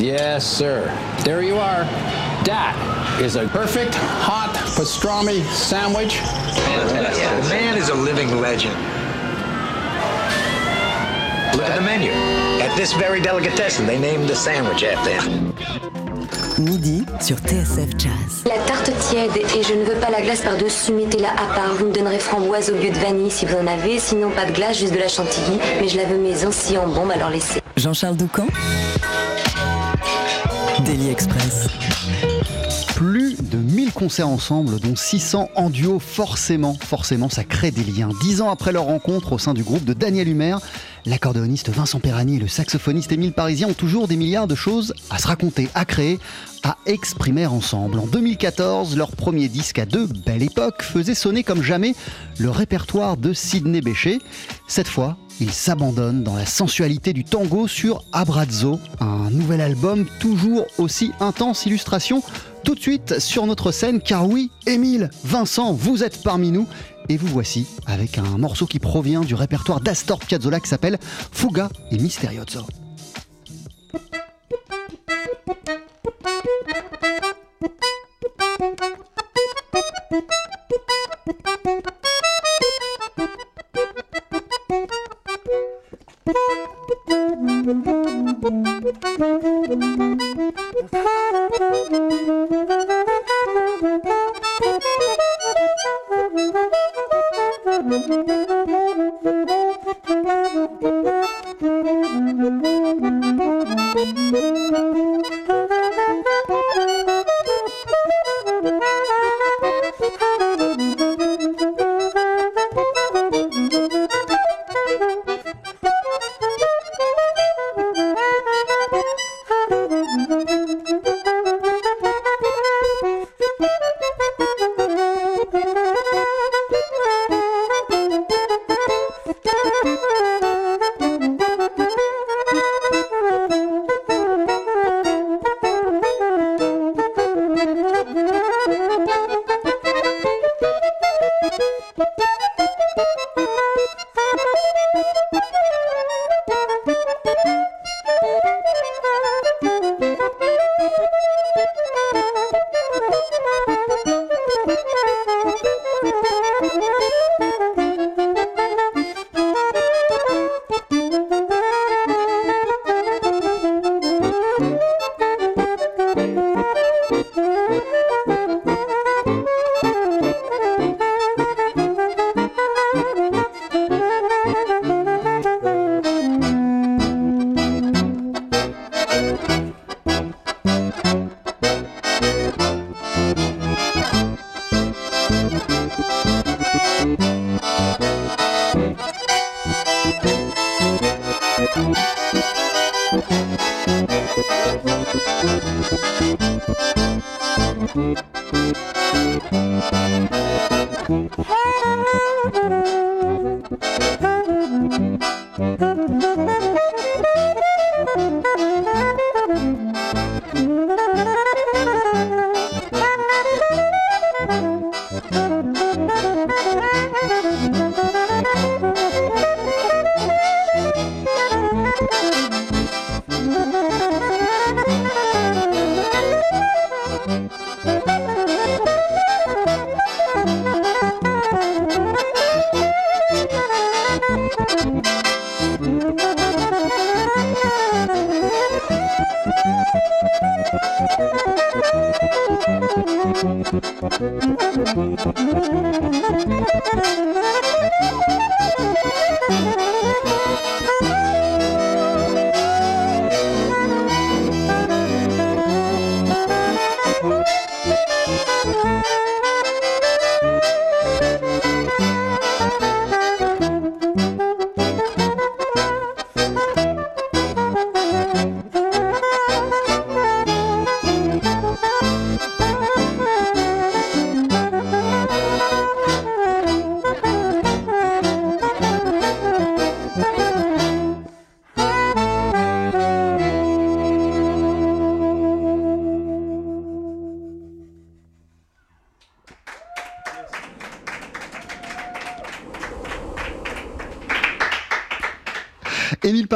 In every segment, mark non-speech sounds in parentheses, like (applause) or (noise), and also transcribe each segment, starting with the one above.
Yes, sir. There you are. That is a perfect hot pastrami sandwich. The man is a living legend. Look at the menu. At this very delicatessen, they named the sandwich after him. Midi sur TSF Jazz. La tarte tiède et je ne veux pas la glace par-dessus, mettez-la à part. Vous me donnerez framboise au lieu de vanille si vous en avez, sinon pas de glace, juste de la chantilly. Mais je la veux maison si en bombe, alors laissez. Jean-Charles Doucan Plus de 1000 concerts ensemble, dont 600 en duo, forcément, forcément, ça crée des liens. Dix ans après leur rencontre au sein du groupe de Daniel Humer, l'accordéoniste Vincent Perrani et le saxophoniste Émile Parisien ont toujours des milliards de choses à se raconter, à créer, à exprimer ensemble. En 2014, leur premier disque à deux, Belle Époque, faisait sonner comme jamais le répertoire de Sidney Bechet. Cette fois, ils s'abandonnent dans la sensualité du tango sur Abrazzo, un nouvel album toujours aussi intense illustration. Tout de suite sur notre scène, car oui, Émile, Vincent, vous êtes parmi nous. Et vous voici avec un morceau qui provient du répertoire d'Astor Piazzolla qui s'appelle Fuga et Misterioso.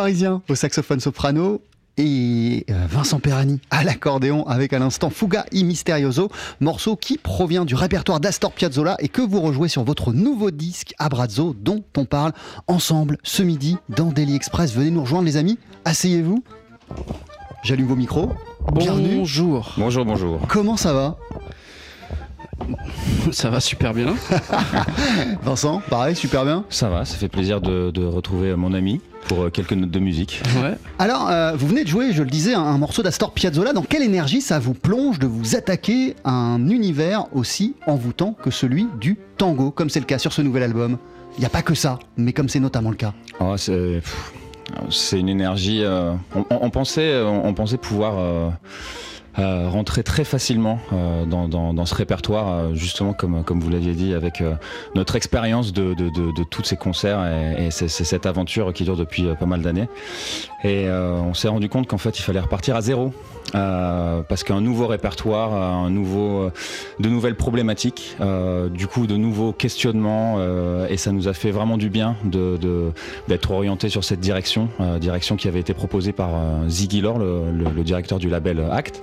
Parisien au saxophone soprano, et euh, Vincent Perani à l'accordéon avec à l'instant Fuga i Misterioso, morceau qui provient du répertoire d'Astor Piazzolla et que vous rejouez sur votre nouveau disque Abrazzo dont on parle ensemble ce midi dans Daily Express. Venez nous rejoindre les amis, asseyez-vous. J'allume vos micros. Bienvenue. Bonjour. Bonjour, bonjour. Comment ça va? Ça va super bien. (laughs) Vincent, pareil, super bien. Ça va, ça fait plaisir de, de retrouver mon ami pour euh, quelques notes de musique. Ouais. Alors, euh, vous venez de jouer, je le disais, un, un morceau d'Astor Piazzolla. Dans quelle énergie ça vous plonge de vous attaquer à un univers aussi envoûtant que celui du tango, comme c'est le cas sur ce nouvel album? Il n'y a pas que ça, mais comme c'est notamment le cas. Oh, c'est pff, c'est une énergie. euh, on, on- on pensait, on, on pensait pouvoir euh, euh, rentrer très facilement euh, dans, dans- dans ce répertoire, euh, justement comme, comme vous l'aviez dit, avec euh, notre expérience de, de, de- de tous ces concerts et, et c'est cette aventure qui dure depuis pas mal d'années. Et on s'est rendu compte qu'en fait, il fallait repartir à zéro. euh, parce qu'un nouveau répertoire, un nouveau, de nouvelles problématiques, euh, du coup de nouveaux questionnements, et ça nous a fait vraiment du bien de, de- d'être orienté sur cette direction, direction qui avait été proposée par Ziggy Lor, le, le- le directeur du label Act,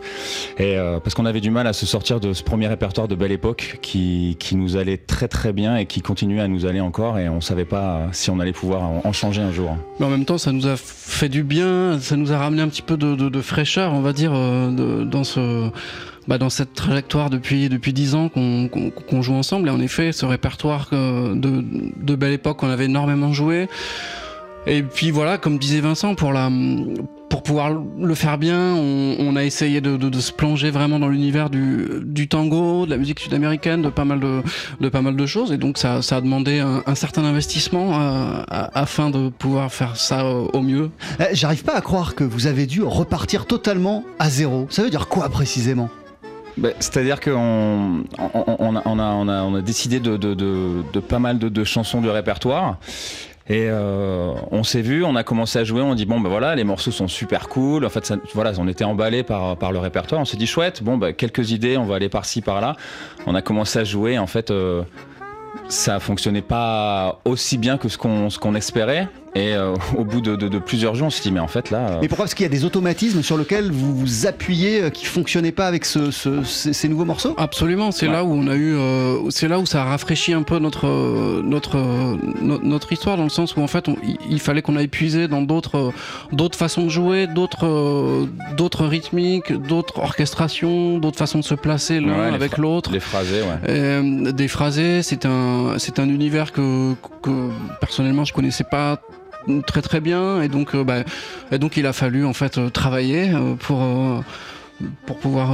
et euh, parce qu'on avait du mal à se sortir de ce premier répertoire de Belle Époque qui, qui nous allait très très bien et qui continuait à nous aller encore, et on savait pas euh, si on allait pouvoir en, changer un jour. Mais en même temps, ça nous a fait du bien, ça nous a ramené un petit peu de, fraîcheur, on va dire, euh, dans ce. bah, dans cette trajectoire depuis depuis dix ans qu'on qu'on joue ensemble et en effet ce répertoire de, de belle époque qu'on avait énormément joué et puis voilà comme disait Vincent pour la pour pouvoir le faire bien on, on a essayé de, de- de se plonger vraiment dans l'univers du, du tango de la musique sud-américaine de pas mal de, de pas mal de choses et donc ça, ça a demandé un, un certain investissement euh, à- afin de pouvoir faire ça au, mieux Euh, J'arrive pas à croire que vous avez dû repartir totalement à zéro. Ça veut dire quoi précisément? Ben, C'est-à-dire qu'on on, on a, on a, on a, on a décidé de, de, de, de pas mal de, de chansons du répertoire. Et euh, on s'est vu, on a commencé à jouer, on dit bon ben voilà, les morceaux sont super cool. En fait, ça, voilà, on était emballé par, par le répertoire. On s'est dit chouette, bon ben quelques idées, on va aller par-ci par-là. On a commencé à jouer. En fait, euh, ça fonctionnait pas aussi bien que ce qu'on ce qu'on espérait. Et euh, au bout de, de- de plusieurs jours, on s'est dit mais en fait là. euh, Mais pourquoi? Parce qu'il y a des automatismes sur lesquels vous vous appuyez euh, qui fonctionnaient pas avec ce- ce- ces, ces nouveaux morceaux? Absolument, c'est Ouais. là où on a eu, euh, c'est là où ça a rafraîchi un peu notre notre no- notre histoire dans le sens où en fait on- il- il fallait qu'on aille puiser dans d'autres euh, d'autres façons de jouer, d'autres d'autres rythmiques, d'autres orchestrations, d'autres façons de se placer l'un Ouais, avec l'autre. les phrasés, ouais. Des phrasés, c'est un c'est un univers que personnellement je connaissais pas très très bien. Et donc euh, bah, il a fallu en fait euh, travailler euh, pour pouvoir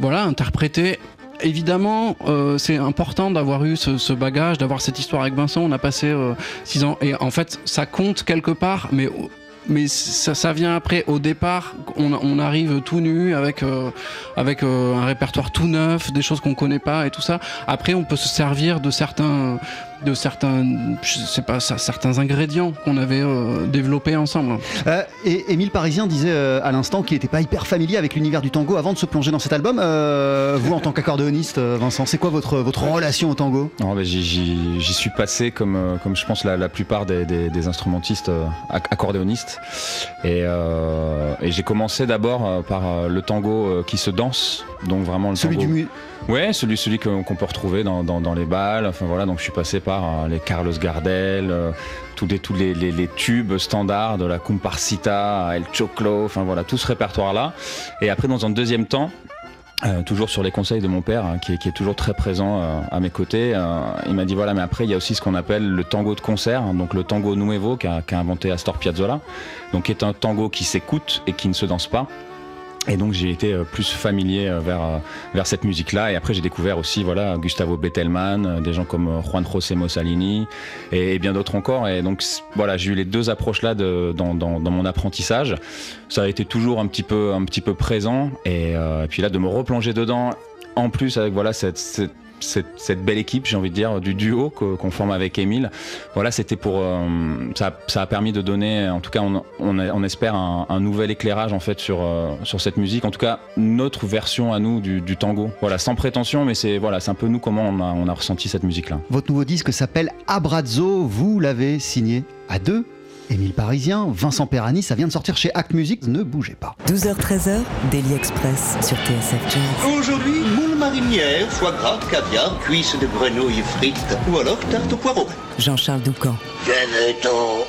voilà interpréter. Évidemment, c'est important d'avoir eu ce, bagage, d'avoir cette histoire avec Vincent. On a passé six ans. Et en fait, ça compte quelque part, mais mais ça, vient après. Au départ, on, arrive tout nu avec euh, euh, un répertoire tout neuf, des choses qu'on connaît pas et tout ça. Après, on peut se servir de certains de certains je sais pas certains ingrédients qu'on avait euh, développés ensemble. Euh, et Émile Parisien disait euh, à l'instant qu'il n'était pas hyper familier avec l'univers du tango avant de se plonger dans cet album. Euh, vous, en tant qu'accordéoniste, euh, Vincent, c'est quoi votre, votre relation au tango? J'y- suis passé comme, euh, comme je pense la, la plupart des, des- des instrumentistes euh, ac- accordéonistes. Et, euh, et j'ai commencé d'abord euh, par euh, le tango euh, qui se danse. Donc vraiment le Celui tango. du mu- Ouais, celui, celui qu'on peut retrouver dans, dans, les balles. Enfin voilà, donc je suis passé par euh, les Carlos Gardel, euh, tous, les, tous les, les- tubes standards de la Comparsita, El Choclo, enfin voilà, tout ce répertoire-là. Et après, dans un deuxième temps, euh, toujours sur les conseils de mon père, hein, qui, est, toujours très présent à mes côtés. il m'a dit voilà, mais après il y a aussi ce qu'on appelle le tango de concert, hein, donc le tango nuevo qu'a qu'a inventé Astor Piazzolla, donc qui est un tango qui s'écoute et qui ne se danse pas. Et donc j'ai été euh, plus familier euh, vers euh, vers cette musique-là. Et après j'ai découvert aussi voilà Gustavo Bettelman, euh, des gens comme Juan José Mussolini et, bien d'autres encore. Et donc voilà, j'ai eu les deux approches-là dans, dans, mon apprentissage. Ça a été toujours un petit peu un petit peu présent. Et, puis là de me replonger dedans, en plus avec voilà cette cette, cette belle équipe, j'ai envie de dire, du duo qu'on forme avec Émile. Voilà, c'était pour. euh, ça, a- ça a permis de donner, en tout cas, on, on, a- on espère un, un nouvel éclairage en fait sur, euh, sur cette musique. En tout cas, notre version à nous du, du tango. Voilà, sans prétention, mais c'est voilà, c'est un peu nous comment on a, on a ressenti cette musique-là. Votre nouveau disque s'appelle Abrazzo. Vous l'avez signé à deux. Émile Parisien, Vincent Perrani, ça vient de sortir chez Act Music, ne bougez pas. 12h-13h, Daily Express sur TSF Jazz. Aujourd'hui, marinière, foie gras, caviar, cuisses de grenouille frites ou alors tarte au poireau. Jean-Charles Doucan. Venez-t'en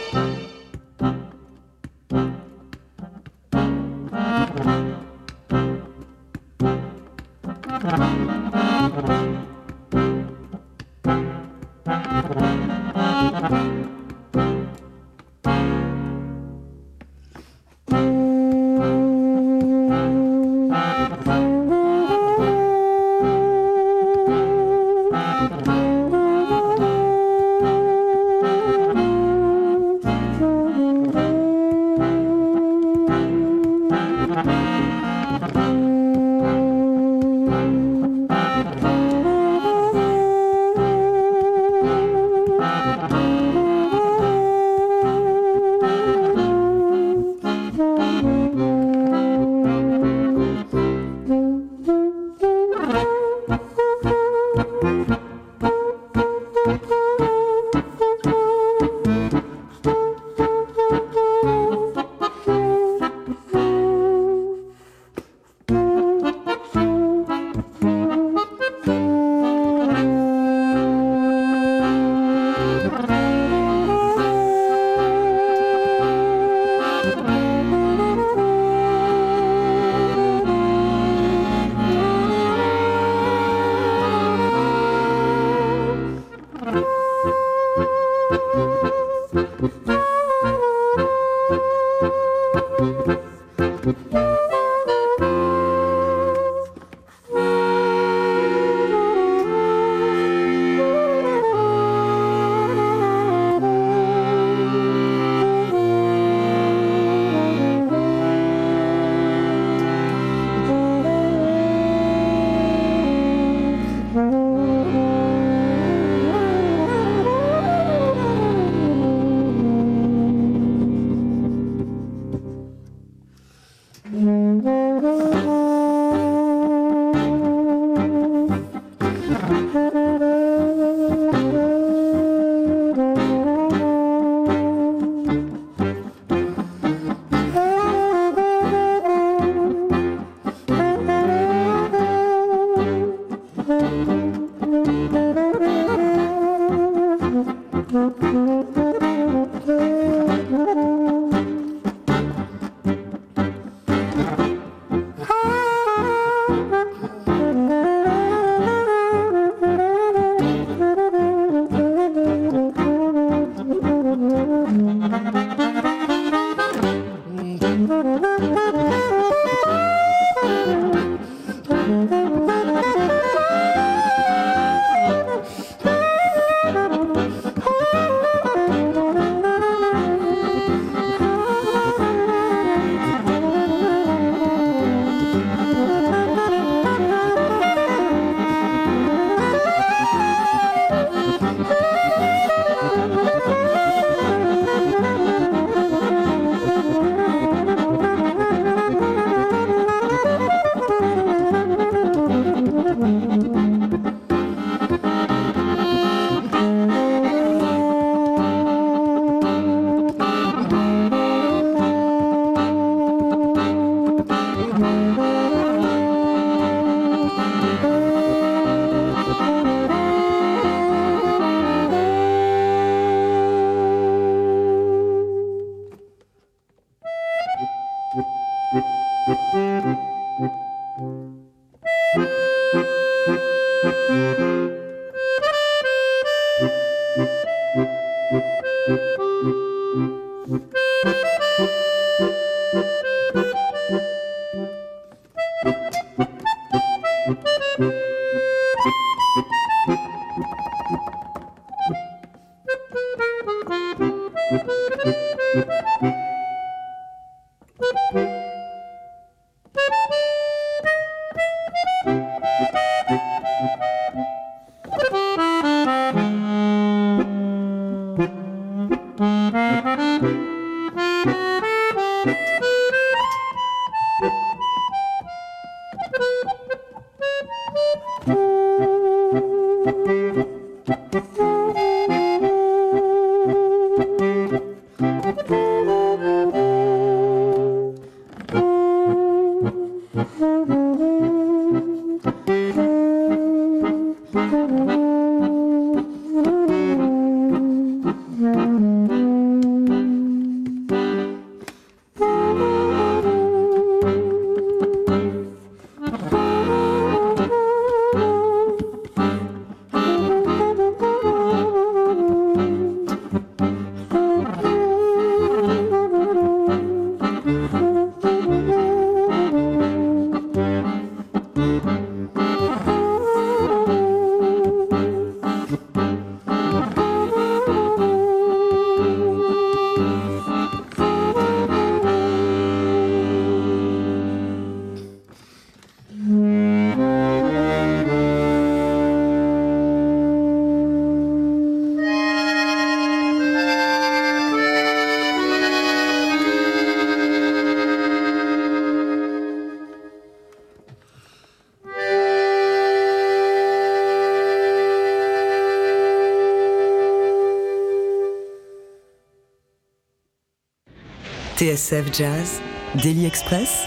TSF Jazz, Daily Express,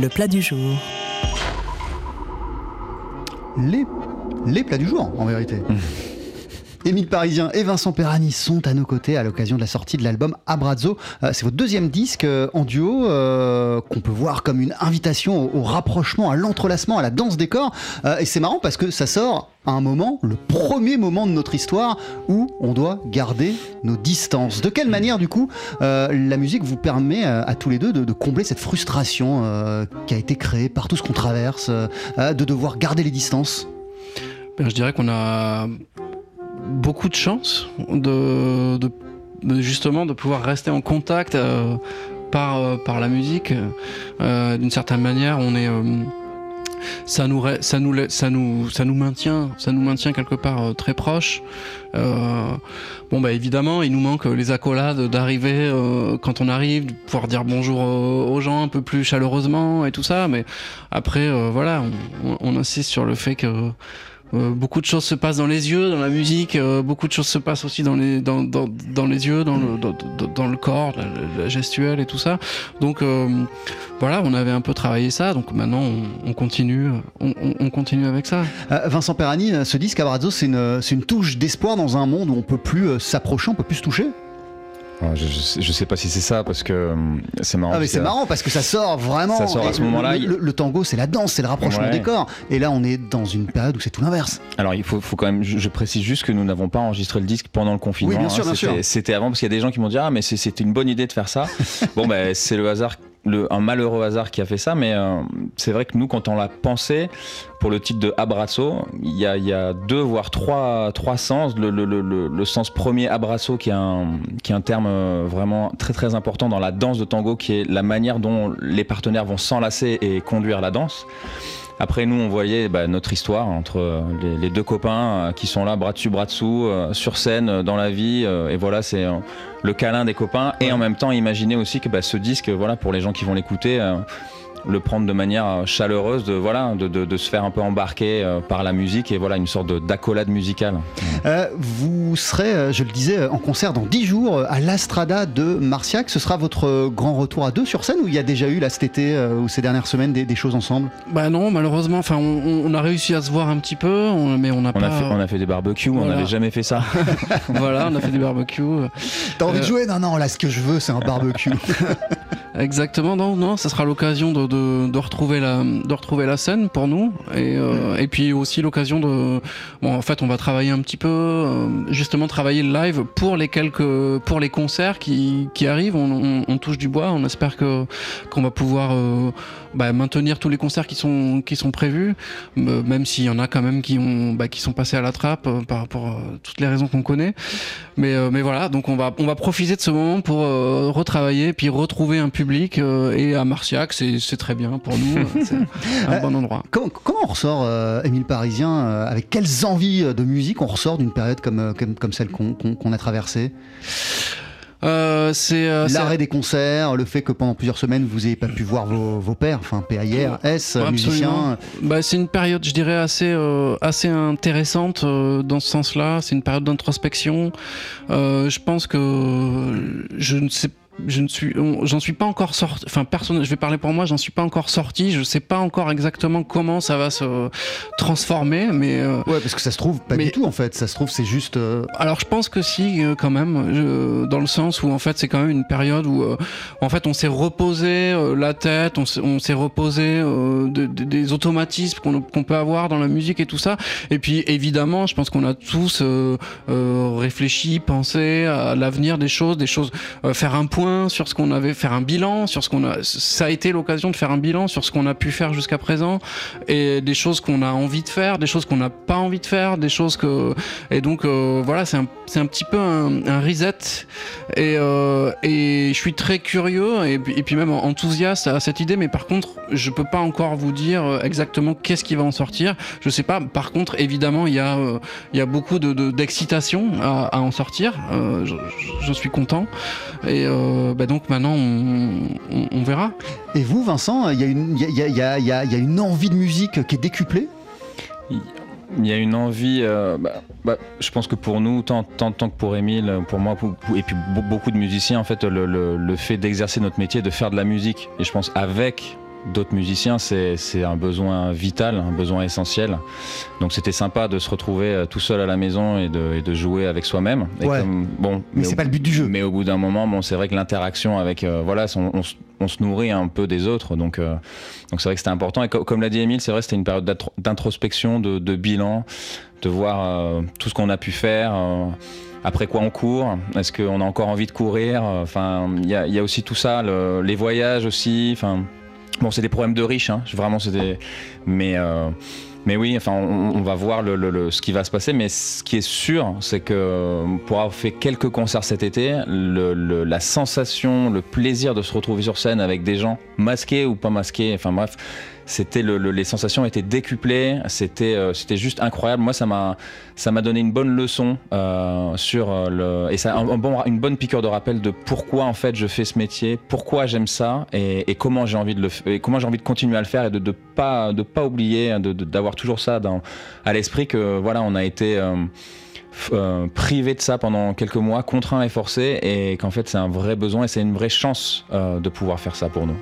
le plat du jour. Les, les plats du jour, en vérité. (laughs) Émile Parisien et Vincent Perrani sont à nos côtés à l'occasion de la sortie de l'album Abrazzo. Euh, c'est votre deuxième disque euh, en duo euh, qu'on peut voir comme une invitation au, rapprochement, à l'entrelacement, à la danse des corps. Et c'est marrant parce que ça sort à un moment, le premier moment de notre histoire où on doit garder nos distances. De quelle manière, du coup, la musique vous permet à tous les deux de, combler cette frustration qui a été créée par tout ce qu'on traverse, de devoir garder les distances? Ben, je dirais qu'on a beaucoup de chance de, de- de justement de pouvoir rester en contact euh, par, euh, par la musique. Euh, D'une certaine manière, on est euh, ça nous, ça, nous, ça, nous, ça nous maintient ça nous maintient quelque part euh, très proches. Euh, bon bah évidemment il nous manque les accolades d'arriver euh, quand on arrive, de pouvoir dire bonjour euh, aux gens un peu plus chaleureusement et tout ça, mais après euh, voilà on, on- on insiste sur le fait que euh, beaucoup de choses se passent dans les yeux, dans la musique. euh, beaucoup de choses se passent aussi dans les yeux, dans le corps, la, gestuelle et tout ça. Donc euh, voilà, on avait un peu travaillé ça. Donc maintenant, on, on continue, on, on- on continue avec ça. Vincent Perrani, euh, ce disque Abrazzo, c'est une, une touche d'espoir dans un monde où on peut plus s'approcher, on peut plus se toucher? Je, je sais- je sais pas si c'est ça parce que hum, c'est marrant. Ah mais c'est marrant parce que ça sort vraiment. Ça sort à ce moment-là, Le, il- le- le tango, c'est la danse, c'est le rapprochement Ouais. des corps. Et là, on est dans une période où c'est tout l'inverse. Alors il faut, faut quand même, je, je précise juste que nous n'avons pas enregistré le disque pendant le confinement. Oui, bien sûr, bien C'était- sûr. C'était avant parce qu'il y a des gens qui m'ont dit ah mais c'est- c'était une bonne idée de faire ça. (laughs) bon ben c'est le hasard, le, un malheureux hasard qui a fait ça, mais euh, c'est vrai que nous quand on l'a pensé pour le titre de Abrazo, il y a, y a deux voire trois, trois sens. Le, le- le sens premier Abrazo qui est un, qui est un terme euh, vraiment très très important dans la danse de tango, qui est la manière dont les partenaires vont s'enlacer et conduire la danse. Après, nous, on voyait bah, notre histoire entre euh, les, les deux copains euh, qui sont là, bras dessus, bras dessous, euh, sur scène, dans la vie. et voilà, c'est le câlin des copains. Et en même temps, imaginer aussi que bah, ce disque, voilà, pour les gens qui vont l'écouter, le prendre de manière euh, chaleureuse, de, voilà, de, de- de se faire un peu embarquer euh, par la musique et voilà, une sorte de- d'accolade musicale. Euh, vous serez, je le disais, en concert dans 10 jours à l'Astrada de Marciac. Ce sera votre grand retour à deux sur scène ou il y a déjà eu là cet été euh, ou ces dernières semaines des, des choses ensemble? Bah non, malheureusement. Enfin, on, on a réussi à se voir un petit peu, on- mais on n'a On pas. a, fait, on a fait des barbecues, on n'avait jamais fait ça. (laughs) voilà, on a fait des barbecues. T'as envie de jouer? Non, non, là ce que je veux c'est un barbecue. (laughs) Exactement, non, non, ça sera l'occasion de, de, retrouver la, de retrouver la scène pour nous, et, euh, et puis aussi l'occasion de, bon, en fait, on va travailler un petit peu, euh, justement, travailler le live pour les quelques, pour les concerts qui, qui arrivent. On, touche du bois, on espère qu'on va pouvoir euh, bah, maintenir tous les concerts qui sont, qui sont prévus, euh, même s'il y en a quand même qui ont, bah, qui sont passés à la trappe euh, par rapport à toutes les raisons qu'on connaît. Mais, euh, mais voilà, donc on va, on va profiter de ce moment pour euh, retravailler, puis retrouver un public. euh, et à Marciac, c'est c'est très bien pour nous. euh, c'est (laughs) un bon endroit. comment, comment on ressort, euh, Émile Parisien, euh, avec quelles envies euh, de musique on ressort d'une période comme, euh, comme, comme celle qu'on qu'on- qu'on a traversée? Euh, c'est euh, L'arrêt des concerts, le fait que pendant plusieurs semaines vous n'ayez pas pu voir vos, vos pères, enfin PAIR, S, musiciens. Bah, c'est une période, je dirais, assez, euh, assez intéressante euh, dans ce sens-là. C'est une période d'introspection. Je pense que je ne sais je ne suis, j'en suis pas encore sorti. Enfin, personne, je vais parler pour moi, j'en suis pas encore sorti. Je sais pas encore exactement comment ça va se transformer, mais. euh, Ouais, parce que ça se trouve pas Mais- du tout en fait. Ça se trouve c'est juste. euh, alors je pense que si euh, quand même, je- dans le sens où en fait c'est quand même une période où euh, en fait on s'est reposé euh, la tête, on s'est- on s'est reposé euh, de- de- des automatismes qu'on qu'on peut avoir dans la musique et tout ça. Et puis évidemment, je pense qu'on a tous euh, euh, réfléchi, pensé à l'avenir des choses, des choses, euh, faire un point sur ce qu'on avait, faire un bilan sur ce qu'on a. Ça a été l'occasion de faire un bilan sur ce qu'on a pu faire jusqu'à présent et des choses qu'on a envie de faire, des choses qu'on n'a pas envie de faire, des choses que et donc euh, voilà, c'est un, un petit peu un, reset. Et, euh, et je suis très curieux et, et puis même enthousiaste à cette idée. Mais par contre, je peux pas encore vous dire exactement qu'est-ce qui va en sortir. Je sais pas. Par contre, évidemment, il y a, euh, il y a beaucoup de, de- d'excitation à, en sortir. Je- je suis content. Et euh, bah donc maintenant, on, on- on verra. Et vous, Vincent, il y, a une- il y, a, il y, a, il y, a, il y a- il y a une envie de musique qui est décuplée? Il y a une envie, euh, bah, bah, je pense que pour nous, tant, tant, tant que pour Émile, pour moi, pour- pour- et puis be- beaucoup de musiciens, en fait, le, le- le fait d'exercer notre métier, de faire de la musique, et je pense avec d'autres musiciens, c'est un besoin vital, un besoin essentiel. Donc c'était sympa de se retrouver euh, tout seul à la maison et de, et de jouer avec soi-même. Ouais. bon, Mais c'est pas le but du jeu. Mais au bout d'un moment, bon, c'est vrai que l'interaction avec, euh, voilà, on, on se- on se nourrit un peu des autres, donc euh, donc c'est vrai que c'était important. Et co- comme l'a dit Émile, c'est vrai, c'était une période d'intro- d'introspection, de, de bilan, de voir euh, tout ce qu'on a pu faire. après quoi on court Est-ce qu'on a encore envie de courir? Enfin, il y a, il y a aussi tout ça, le- les voyages aussi. Enfin, bon, c'est des problèmes de riches, hein, vraiment, c'est des. Mais. euh, mais oui, enfin, on, va voir le, le- le- ce qui va se passer. Mais ce qui est sûr, c'est que pour avoir fait quelques concerts cet été, le- la sensation, le plaisir de se retrouver sur scène avec des gens masqués ou pas masqués, enfin bref, c'était le, le- les sensations étaient décuplées. C'était euh, c'était juste incroyable. Moi, ça m'a ça m'a donné une bonne leçon euh, sur euh, le et ça bon, une bonne piqûre de rappel de pourquoi en fait je fais ce métier, pourquoi j'aime ça et, comment j'ai envie de le et comment j'ai envie de continuer à le faire et de de pas de pas oublier de- d'avoir toujours ça à l'esprit que voilà on a été euh, privé de ça pendant quelques mois, contraint et forcé, et qu'en fait c'est un vrai besoin et c'est une vraie chance de pouvoir faire ça pour nous.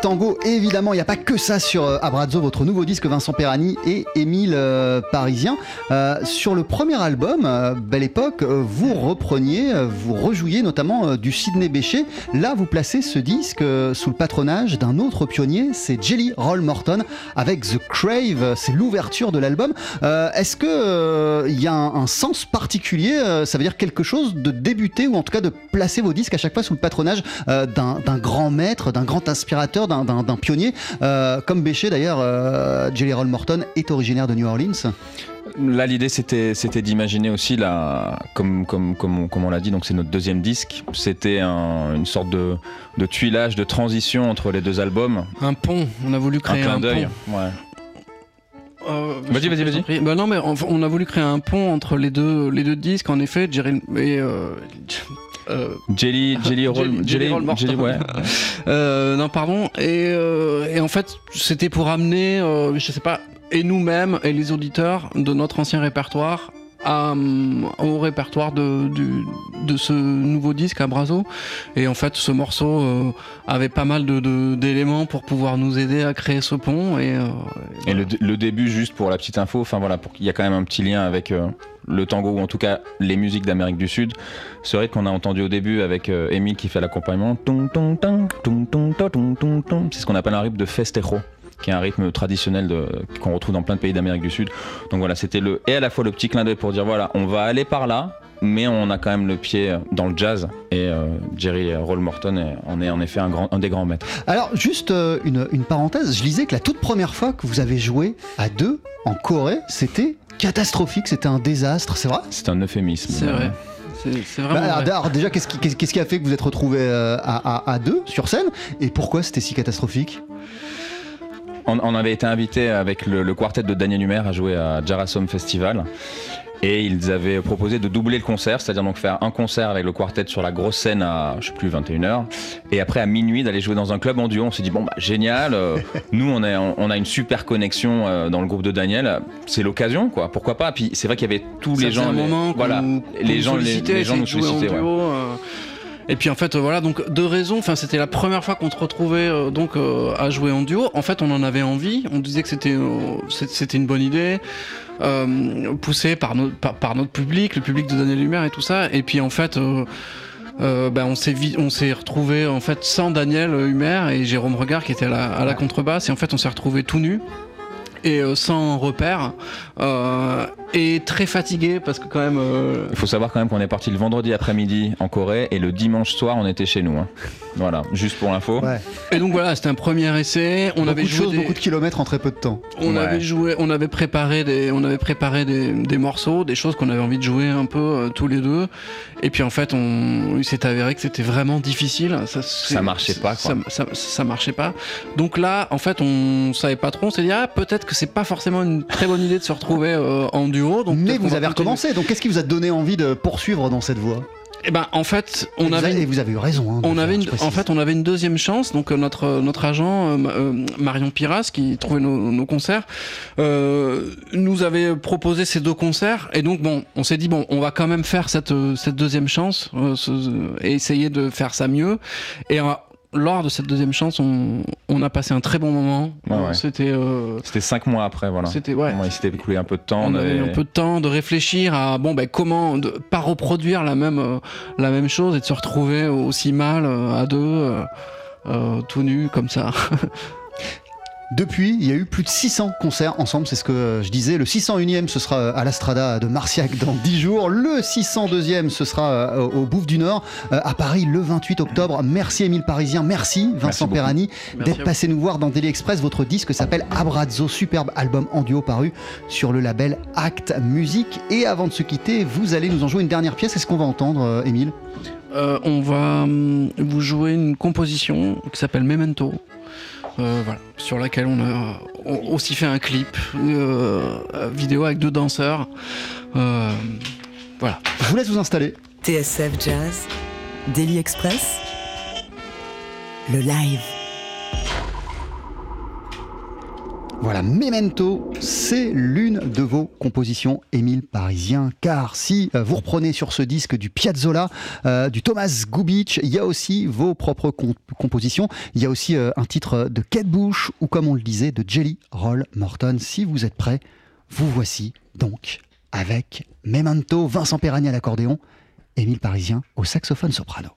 Tango, évidemment il n'y a pas que ça sur euh, Abrazzo, votre nouveau disque Vincent Perrani et Émile euh, Parisien. Euh, sur le premier album, Belle Époque, vous repreniez, vous rejouiez notamment du Sidney Bechet. Là vous placez ce disque sous le patronage d'un autre pionnier, c'est Jelly Roll Morton avec The Crave, c'est l'ouverture de l'album. Est-ce que il y a un, un sens particulier Ça veut dire quelque chose de débuter ou en tout cas de placer vos disques à chaque fois sous le patronage d'un grand maître, d'un grand inspirateur, d'un- d'un pionnier. Euh, comme Béché d'ailleurs, euh, Jelly Roll Morton est originaire de New Orleans. Là, l'idée, c'était, c'était d'imaginer aussi, la, comme, comme, comme, on, comme on l'a dit, donc c'est notre deuxième disque. C'était un- une sorte de, de tuilage, de transition entre les deux albums. Un pont. On a voulu Un créer clin un, d'œil. pont. Ouais. Euh, Vas-y, vas-y, vas-y. Bah non, mais on, on a voulu créer un pont entre les deux, les deux disques. En effet, Jerry et euh, euh, Jelly, Jelly Roll, Jelly- Jelly Roll. Jelly, ouais. (laughs) euh, non, pardon. Et, euh, et en fait, c'était pour amener, je sais pas, et nous-mêmes et les auditeurs de notre ancien répertoire euh, au répertoire de, ce nouveau disque à Brazo. Et en fait, ce morceau euh, avait pas mal d'éléments pour pouvoir nous aider à créer ce pont. Et, euh, et, le, début, juste pour la petite info, enfin voilà, pour y a quand même un petit lien avec le tango ou en tout cas les musiques d'Amérique du Sud. Ce rythme qu'on a entendu au début avec Émile qui fait l'accompagnement, c'est ce qu'on appelle un rythme de festejo qui est un rythme traditionnel qu'on retrouve dans plein de pays d'Amérique du Sud. Donc voilà, c'était le et à la fois le petit clin d'œil pour dire voilà, on va aller par là, mais on a quand même le pied dans le jazz et euh, Jerry Roll Morton est- en est en effet un, grand, un des grands maîtres. Alors, juste euh, une, une parenthèse, je lisais que la toute première fois que vous avez joué à deux en Corée, c'était catastrophique, c'était un désastre, c'est vrai? C'est un euphémisme. c'est vrai. C'est vraiment. Bah, alors, vrai. alors, déjà, qu'est-ce qui, a fait que vous êtes retrouvés euh, à, à- à deux sur scène? Et pourquoi c'était si catastrophique? On, on avait été invité avec le, le quartet de Daniel Humer à jouer à Jarasom Festival. Et ils avaient proposé de doubler le concert, c'est-à-dire donc faire un concert avec le quartet sur la grosse scène à, je sais plus, 21h. Et après, à minuit, d'aller jouer dans un club en duo. On s'est dit, bon, bah, génial. euh, nous, on, est, on a une super connexion euh, dans le groupe de Daniel. C'est l'occasion, quoi. Pourquoi pas? Puis c'est vrai qu'il y avait tous Ça les gens. un les- moment voilà. les gens, les, gens nous sollicitaient. ouais. duo, euh. Et puis en fait euh, voilà donc deux raisons. Enfin c'était la première fois qu'on se retrouvait euh, donc euh, à jouer en duo. En fait on en avait envie. On disait que c'était c'était une bonne idée. Euh, poussé par, notre par, notre public, le public de Daniel Lumière et tout ça. Et puis en fait, ben, on s'est on s'est retrouvé en fait sans Daniel Humer et Jérôme Regard qui était à la, contrebasse. Et en fait, on s'est retrouvé tout nus et sans repère et très fatigué parce que quand même. euh, Il faut savoir quand même qu'on est parti le vendredi après-midi en Corée et le dimanche soir, on était chez nous. hein. Voilà, juste pour l'info. Ouais. Et donc voilà, c'était un premier essai. On Beaucoup avait de joué choses, des- beaucoup de kilomètres en très peu de temps. On Ouais. avait joué, on avait préparé des, on avait préparé des, des morceaux, des choses qu'on avait envie de jouer un peu euh, tous les deux. Et puis en fait, on, il s'est avéré que c'était vraiment difficile. Ça, Ça marchait pas, quoi. Ça, ça, ça marchait pas. Donc là, en fait, on savait pas trop. On s'est dit ah peut-être que c'est pas forcément une très bonne idée de se retrouver euh, en duo. Donc Mais vous avez recommencé, donc qu'est-ce qui vous a donné envie de poursuivre dans cette voie? Eh ben en fait, on vous, avait avez, vous avez eu raison. hein, on avait une, en fait, on avait une deuxième chance. Donc euh, notre notre agent euh, Ma- euh, Marion Piras, qui trouvait nos, nos concerts, euh, nous avait proposé ces deux concerts. Et donc bon, on s'est dit bon, on va quand même faire cette euh, cette deuxième chance euh, ce- et essayer de faire ça mieux. Et euh, lors de cette deuxième chance, on, on a passé un très bon moment. Ouais, ouais. C'était euh, C'était cinq mois après, voilà. c'était ouais. il s'était écoulé un peu de temps. On avait un peu de temps de réfléchir à bon ben comment de pas reproduire la même euh, la même chose et de se retrouver aussi mal euh, à deux euh, tout nu comme ça. (laughs) Depuis, il y a eu plus de 600 concerts ensemble, c'est ce que je disais. Le 601e, ce sera euh, à l'Astrada de Marciac dans 10 jours. Le 602e, ce sera euh, au Bouffe du Nord, euh, à Paris, le 28 octobre. Merci Émile Parisien, merci Vincent beaucoup. Perrani Merci d'être passé nous voir dans Daily Express. Votre disque s'appelle Abrazzo, superbe album en duo paru sur le label Act Music. Et avant de se quitter, vous allez nous en jouer une dernière pièce. Est-ce qu'on va entendre, Émile? Euh, on va hum, vous jouer une composition qui s'appelle Memento. Euh, voilà, sur laquelle on a on- aussi fait un clip euh, vidéo avec deux danseurs. Euh, voilà. Je vous laisse vous installer. TSF Jazz, Daily Express, le live. Voilà, Memento, c'est l'une de vos compositions, Émile Parisien. Car si euh, vous reprenez sur ce disque du Piazzolla, euh, du Thomas Gubitsch, il y a aussi vos propres com- compositions. Il y a aussi euh, un titre de Kate Bush ou comme on le disait, de Jelly Roll Morton. Si vous êtes prêts, vous voici donc avec Memento, Vincent Perrani à l'accordéon, Émile Parisien au saxophone soprano.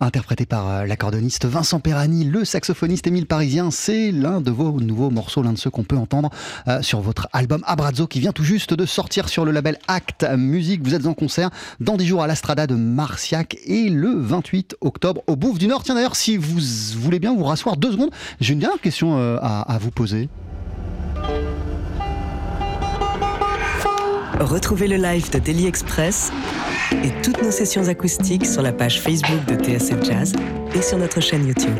Interprété par euh, l'accordoniste Vincent Perani, le saxophoniste Émile Parisien. C'est l'un de vos nouveaux morceaux, l'un de ceux qu'on peut entendre euh, sur votre album Abrazzo qui vient tout juste de sortir sur le label Act Music. Vous êtes en concert dans 10 jours à l'Astrada de Marciac et le 28 octobre au Bouffe du Nord. Tiens d'ailleurs, si vous voulez bien vous rasseoir deux secondes, j'ai une dernière question euh, à, à vous poser. Retrouvez le live de Daily Express et toutes nos sessions acoustiques sur la page Facebook de TSF Jazz et sur notre chaîne YouTube.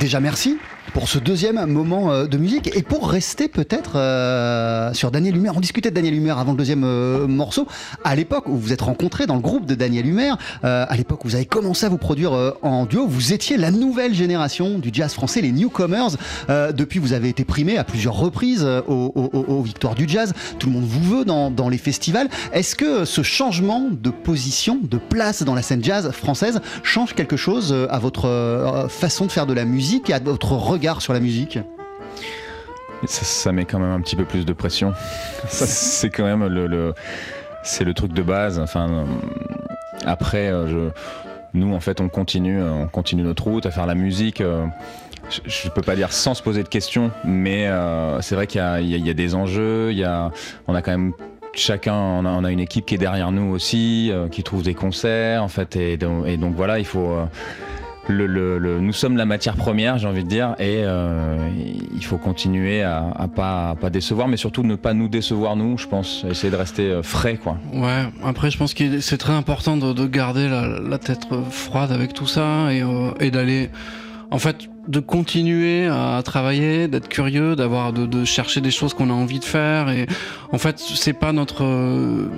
Déjà merci pour ce deuxième moment euh, de musique et pour rester peut-être euh, sur Daniel Humer. On discutait de Daniel Humer avant le deuxième euh, morceau. À l'époque où vous vous êtes rencontrés dans le groupe de Daniel Humer, euh, à l'époque où vous avez commencé à vous produire euh, en duo, vous étiez la nouvelle génération du jazz français, les newcomers. Depuis, vous avez été primé à plusieurs reprises aux, aux- aux- Victoires du Jazz. Tout le monde vous veut dans, dans les festivals. Est-ce que ce changement de position, de place dans la scène jazz française change quelque chose à votre façon de faire de la musique et à votre regard sur la musique Ça, ça met quand même un petit peu plus de pression. (laughs) C'est quand même le, le- c'est le truc de base. Enfin, euh, après, euh, je, nous, en fait, on continue, euh, on continue notre route à faire la musique. je ne peux pas dire sans se poser de questions, mais c'est vrai qu'il y, a- y y des enjeux. Il y a, on a quand même chacun, on a, on a une équipe qui est derrière nous aussi, qui trouve des concerts, en fait, et donc voilà, il faut. Euh, nous sommes la matière première, j'ai envie de dire, et euh, il faut continuer à, à pas, décevoir, mais surtout ne pas nous décevoir nous, je pense, essayer de rester euh, frais, quoi. Ouais, après je pense que c'est très important de, de garder la, tête froide avec tout ça euh, et d'aller, en fait, de continuer à travailler, d'être curieux, d'avoir, de, de chercher des choses qu'on a envie de faire et en fait c'est pas notre,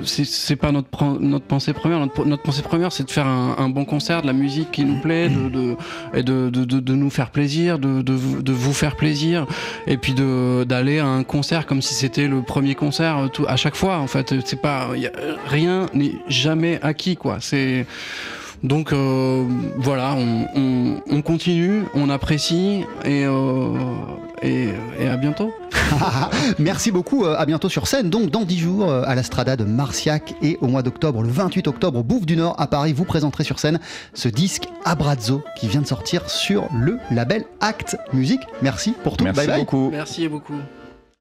c'est pas notre notre pensée première. Notre, notre pensée première c'est de faire un, un bon concert, de la musique qui nous plaît, de, de et de, de, nous faire plaisir, de, de, vous- faire plaisir et puis de d'aller à un concert comme si c'était le premier concert euh, tout, à chaque fois en fait c'est pas rien n'est jamais acquis quoi c'est donc euh, voilà on, on, on continue on apprécie et, euh, et, et à bientôt (laughs) Merci beaucoup, euh, à bientôt sur scène. Donc dans 10 jours euh, à la Strada de Marciac et au mois d'octobre, le 28 octobre au Bouffe du Nord à Paris, vous présenterez sur scène ce disque Abrazzo qui vient de sortir sur le label Act Music. Merci pour tout. Merci bye bye. beaucoup. merci beaucoup